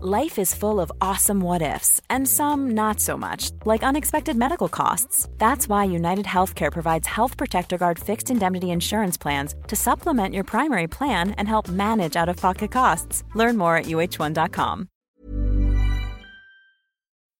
Life is full of awesome what ifs, and some not so much, like unexpected medical costs. That's why United Healthcare provides Health Protector Guard fixed indemnity insurance plans to supplement your primary plan and help manage out of pocket costs. Learn more at uh1.com.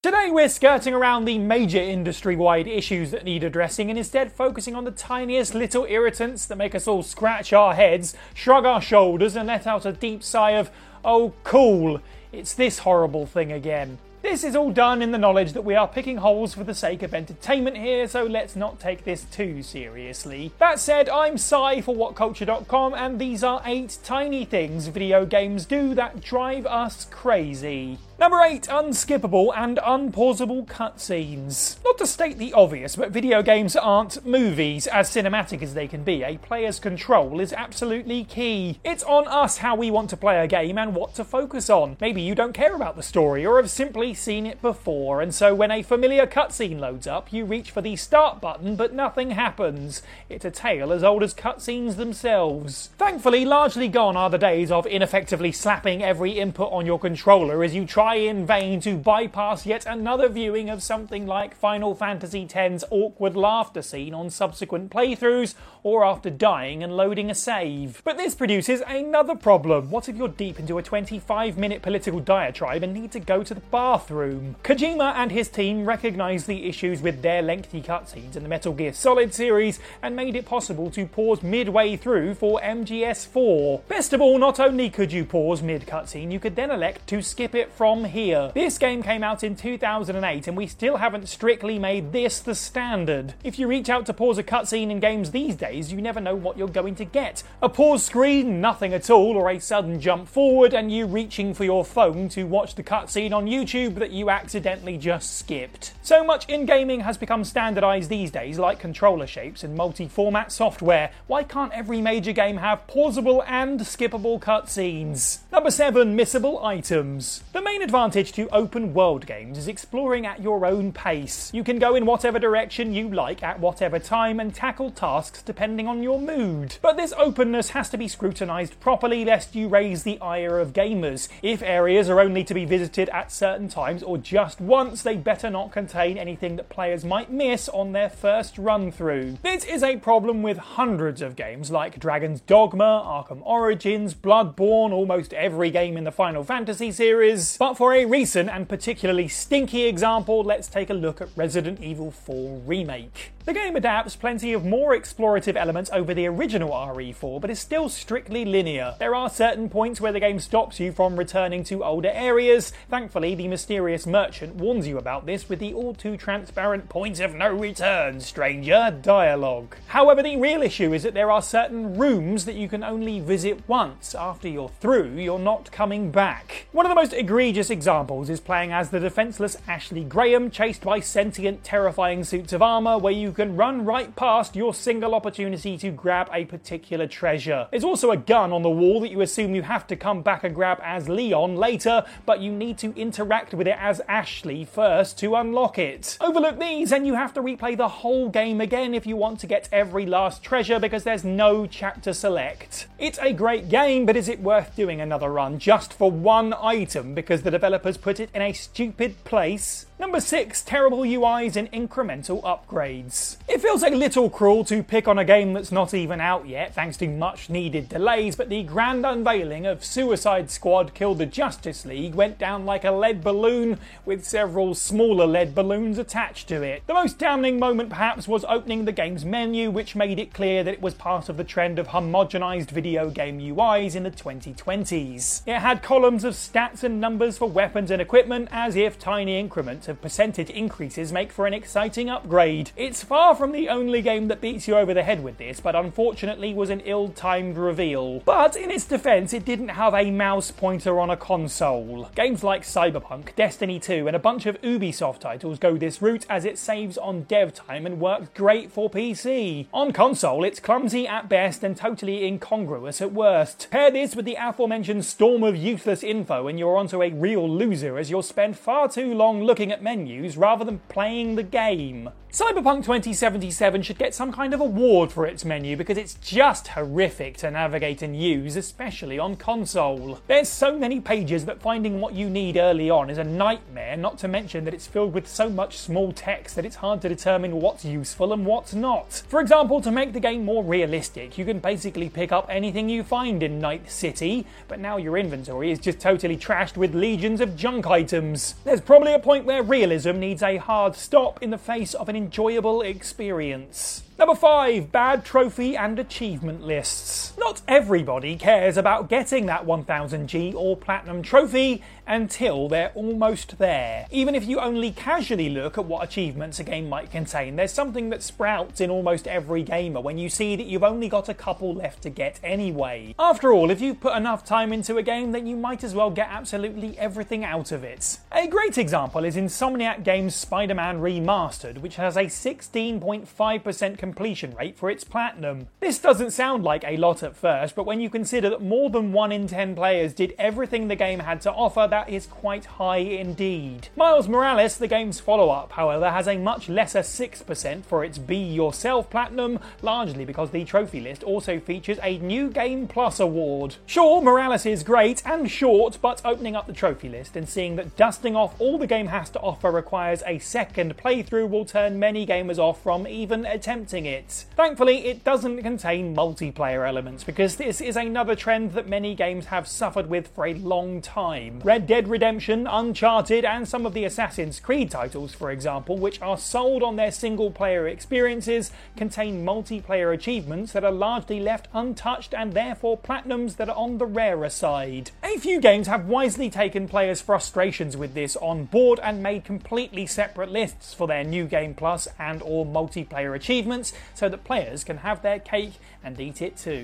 Today, we're skirting around the major industry wide issues that need addressing and instead focusing on the tiniest little irritants that make us all scratch our heads, shrug our shoulders, and let out a deep sigh of, oh, cool. It's this horrible thing again. This is all done in the knowledge that we are picking holes for the sake of entertainment here, so let's not take this too seriously. That said, I'm Psy for WhatCulture.com, and these are eight tiny things video games do that drive us crazy. Number 8 Unskippable and unpausable cutscenes. Not to state the obvious, but video games aren't movies, as cinematic as they can be. A player's control is absolutely key. It's on us how we want to play a game and what to focus on. Maybe you don't care about the story or have simply seen it before, and so when a familiar cutscene loads up, you reach for the start button, but nothing happens. It's a tale as old as cutscenes themselves. Thankfully, largely gone are the days of ineffectively slapping every input on your controller as you try in vain to bypass yet another viewing of something like Final Fantasy X's awkward laughter scene on subsequent playthroughs or after dying and loading a save. But this produces another problem. What if you're deep into a 25 minute political diatribe and need to go to the bathroom? Kojima and his team recognised the issues with their lengthy cutscenes in the Metal Gear Solid series and made it possible to pause midway through for MGS4. Best of all, not only could you pause mid cutscene, you could then elect to skip it from here. This game came out in 2008 and we still haven't strictly made this the standard. If you reach out to pause a cutscene in games these days, you never know what you're going to get. A pause screen, nothing at all, or a sudden jump forward and you reaching for your phone to watch the cutscene on YouTube that you accidentally just skipped. So much in gaming has become standardized these days, like controller shapes and multi format software. Why can't every major game have pausable and skippable cutscenes? Number 7 Missable items. The main advantage to open world games is exploring at your own pace. You can go in whatever direction you like at whatever time and tackle tasks depending on your mood. But this openness has to be scrutinized properly lest you raise the ire of gamers. If areas are only to be visited at certain times or just once, they better not contain anything that players might miss on their first run through. This is a problem with hundreds of games like Dragon's Dogma, Arkham Origins, Bloodborne, almost every game in the Final Fantasy series. But for a recent and particularly stinky example, let's take a look at Resident Evil 4 Remake. The game adapts plenty of more explorative elements over the original RE4, but is still strictly linear. There are certain points where the game stops you from returning to older areas. Thankfully, the mysterious merchant warns you about this with the all too transparent point of no return, stranger dialogue. However, the real issue is that there are certain rooms that you can only visit once. After you're through, you're not coming back. One of the most egregious examples is playing as the defenseless Ashley Graham, chased by sentient, terrifying suits of armor, where you can run right past your single opportunity to grab a particular treasure. There's also a gun on the wall that you assume you have to come back and grab as Leon later, but you need to interact with it as Ashley first to unlock it. Overlook these, and you have to replay the whole game again if you want to get every last treasure because there's no chapter select. It's a great game, but is it worth doing another run just for one item because the developers put it in a stupid place? Number 6 Terrible UIs and incremental upgrades. It feels a little cruel to pick on a game that's not even out yet, thanks to much needed delays, but the grand unveiling of Suicide Squad Kill the Justice League went down like a lead balloon with several smaller lead balloons attached to it. The most damning moment, perhaps, was opening the game's menu, which made it clear that it was part of the trend of homogenized video game UIs in the 2020s. It had columns of stats and numbers for weapons and equipment, as if tiny increments of percentage increases make for an exciting upgrade. It's far from the only game that beats you over the head with this, but unfortunately was an ill timed reveal. But in its defense, it didn't have a mouse pointer on a console. Games like Cyberpunk, Destiny 2, and a bunch of Ubisoft titles go this route as it saves on dev time and works great for PC. On console, it's clumsy at best and totally incongruous at worst. Pair this with the aforementioned storm of useless info, and you're onto a real loser as you'll spend far too long looking at menus rather than playing the game. Cyberpunk 2077 should get some kind of award for its menu because it's just horrific to navigate and use, especially on console. There's so many pages that finding what you need early on is a nightmare, not to mention that it's filled with so much small text that it's hard to determine what's useful and what's not. For example, to make the game more realistic, you can basically pick up anything you find in Night City, but now your inventory is just totally trashed with legions of junk items. There's probably a point where realism needs a hard stop in the face of an enjoyable experience. Number 5 Bad Trophy and Achievement Lists. Not everybody cares about getting that 1000G or Platinum trophy until they're almost there. Even if you only casually look at what achievements a game might contain, there's something that sprouts in almost every gamer when you see that you've only got a couple left to get anyway. After all, if you've put enough time into a game, then you might as well get absolutely everything out of it. A great example is Insomniac Games Spider Man Remastered, which has a 16.5% completion rate for its platinum. This doesn't sound like a lot at first, but when you consider that more than 1 in 10 players did everything the game had to offer, that is quite high indeed. Miles Morales, the game's follow up, however, has a much lesser 6% for its Be Yourself platinum, largely because the trophy list also features a New Game Plus award. Sure, Morales is great and short, but opening up the trophy list and seeing that dusting off all the game has to offer requires a second playthrough will turn many gamers off from even attempting it. Thankfully, it doesn't contain multiplayer elements because this is another trend that many games have suffered with for a long time. Red Dead Redemption, Uncharted, and some of the Assassin's Creed titles, for example, which are sold on their single player experiences, contain multiplayer achievements that are largely left untouched and therefore platinums that are on the rarer side. A few games have wisely taken players' frustrations with this on board and made completely separate lists for their New Game Plus and or multiplayer achievements so that players can have their cake and eat it too.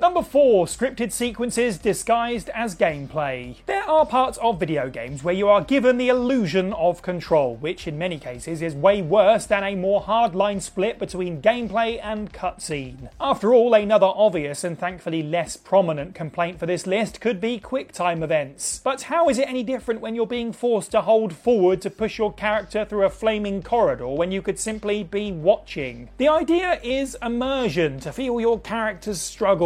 Number 4 Scripted sequences disguised as gameplay. There are parts of video games where you are given the illusion of control, which in many cases is way worse than a more hardline split between gameplay and cutscene. After all, another obvious and thankfully less prominent complaint for this list could be QuickTime events. But how is it any different when you're being forced to hold forward to push your character through a flaming corridor when you could simply be watching? The idea is immersion, to feel your character's struggle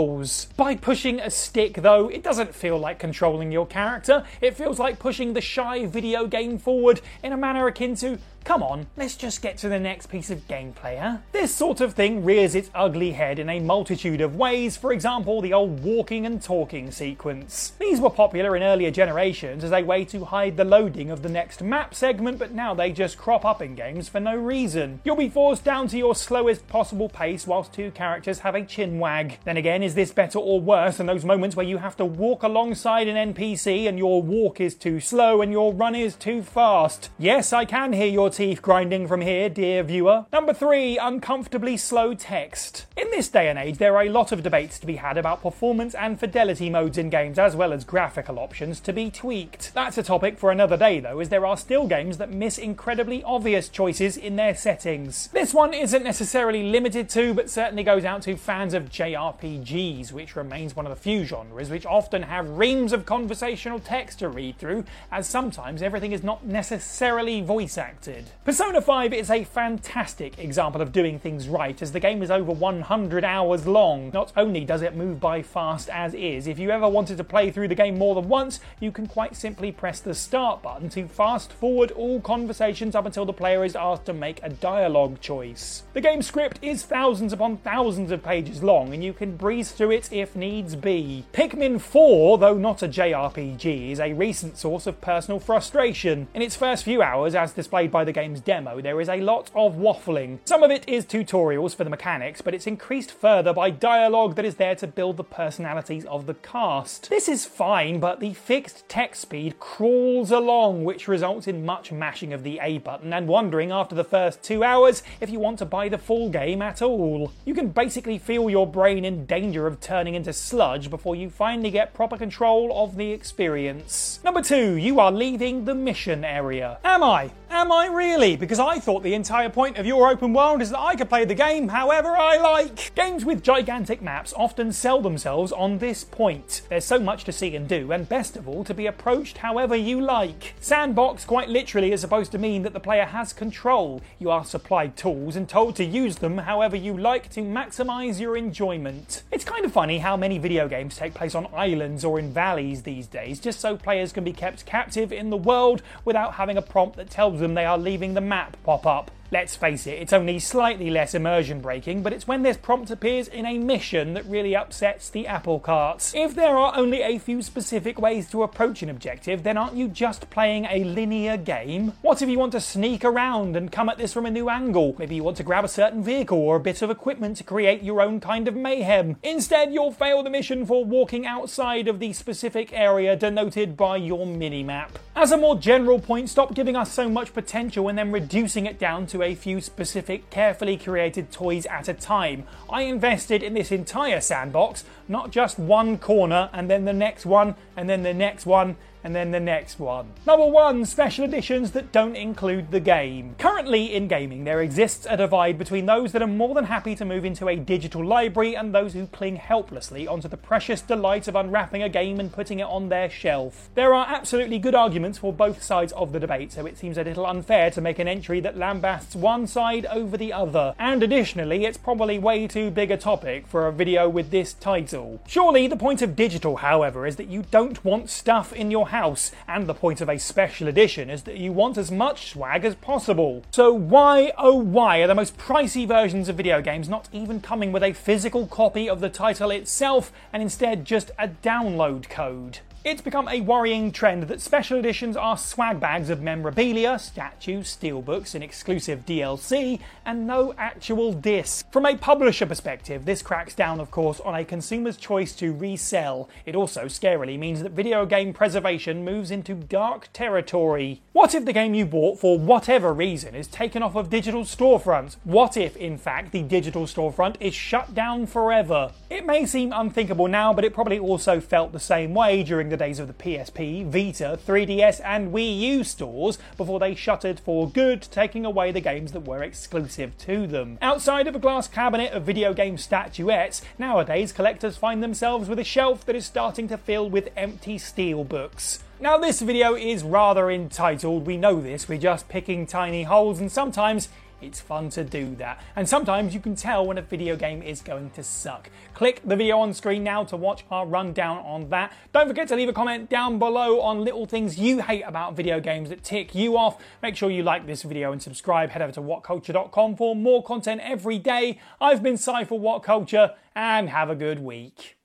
by pushing a stick, though, it doesn't feel like controlling your character. It feels like pushing the shy video game forward in a manner akin to Come on, let's just get to the next piece of gameplay, huh? This sort of thing rears its ugly head in a multitude of ways, for example, the old walking and talking sequence. These were popular in earlier generations as a way to hide the loading of the next map segment, but now they just crop up in games for no reason. You'll be forced down to your slowest possible pace whilst two characters have a chin wag. Then again, is this better or worse than those moments where you have to walk alongside an NPC and your walk is too slow and your run is too fast? Yes, I can hear your teeth grinding from here, dear viewer. Number three, uncomfortably slow text. In this day and age, there are a lot of debates to be had about performance and fidelity modes in games, as well as graphical options to be tweaked. That's a topic for another day, though, as there are still games that miss incredibly obvious choices in their settings. This one isn't necessarily limited to, but certainly goes out to fans of JRPGs, which remains one of the few genres which often have reams of conversational text to read through, as sometimes everything is not necessarily voice acted. Persona 5 is a fantastic example of doing things right, as the game is over 100 hours long. Not only does it move by fast as is, if you ever wanted to play through the game more than once, you can quite simply press the start button to fast forward all conversations up until the player is asked to make a dialogue choice. The game script is thousands upon thousands of pages long, and you can breeze through it if needs be. Pikmin 4, though not a JRPG, is a recent source of personal frustration. In its first few hours, as displayed by the the game's demo, there is a lot of waffling. Some of it is tutorials for the mechanics, but it's increased further by dialogue that is there to build the personalities of the cast. This is fine, but the fixed text speed crawls along, which results in much mashing of the A button and wondering after the first two hours if you want to buy the full game at all. You can basically feel your brain in danger of turning into sludge before you finally get proper control of the experience. Number two, you are leaving the mission area. Am I? Am I really? Because I thought the entire point of your open world is that I could play the game however I like. Games with gigantic maps often sell themselves on this point. There's so much to see and do, and best of all, to be approached however you like. Sandbox quite literally is supposed to mean that the player has control. You are supplied tools and told to use them however you like to maximize your enjoyment. It's kind of funny how many video games take place on islands or in valleys these days, just so players can be kept captive in the world without having a prompt that tells them they are leaving the map pop up. Let's face it, it's only slightly less immersion breaking, but it's when this prompt appears in a mission that really upsets the apple carts. If there are only a few specific ways to approach an objective, then aren't you just playing a linear game? What if you want to sneak around and come at this from a new angle? Maybe you want to grab a certain vehicle or a bit of equipment to create your own kind of mayhem. Instead, you'll fail the mission for walking outside of the specific area denoted by your minimap. As a more general point, stop giving us so much potential and then reducing it down a few specific, carefully created toys at a time. I invested in this entire sandbox, not just one corner and then the next one and then the next one and then the next one. Number one, special editions that don't include the game. Currently in gaming, there exists a divide between those that are more than happy to move into a digital library and those who cling helplessly onto the precious delight of unwrapping a game and putting it on their shelf. There are absolutely good arguments for both sides of the debate, so it seems a little unfair to make an entry that lambasts one side over the other. And additionally, it's probably way too big a topic for a video with this title. Surely the point of digital, however, is that you don't want stuff in your house, and the point of a special edition is that you want as much swag as possible. So why, oh why, are the most pricey versions of video games not even coming with a physical copy of the title itself, and instead just a download code? It's become a worrying trend that special editions are swag bags of memorabilia, statues, steelbooks, and exclusive DLC, and no actual disc. From a publisher perspective, this cracks down, of course, on a consumer's choice to resell. It also scarily means that video game preservation moves into dark territory. What if the game you bought for whatever reason is taken off of digital storefronts? What if, in fact, the digital storefront is shut down forever? It may seem unthinkable now, but it probably also felt the same way during the days of the PSP, Vita, 3DS, and Wii U stores before they shuttered for good, taking away the games that were exclusive to them. Outside of a glass cabinet of video game statuettes, nowadays collectors find themselves with a shelf that is starting to fill with empty steel books. Now, this video is rather entitled, we know this, we're just picking tiny holes, and sometimes it's fun to do that. And sometimes you can tell when a video game is going to suck. Click the video on screen now to watch our rundown on that. Don't forget to leave a comment down below on little things you hate about video games that tick you off. Make sure you like this video and subscribe. Head over to whatculture.com for more content every day. I've been Psy for What Culture, and have a good week.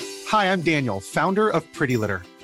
Hi, I'm Daniel, founder of Pretty Litter.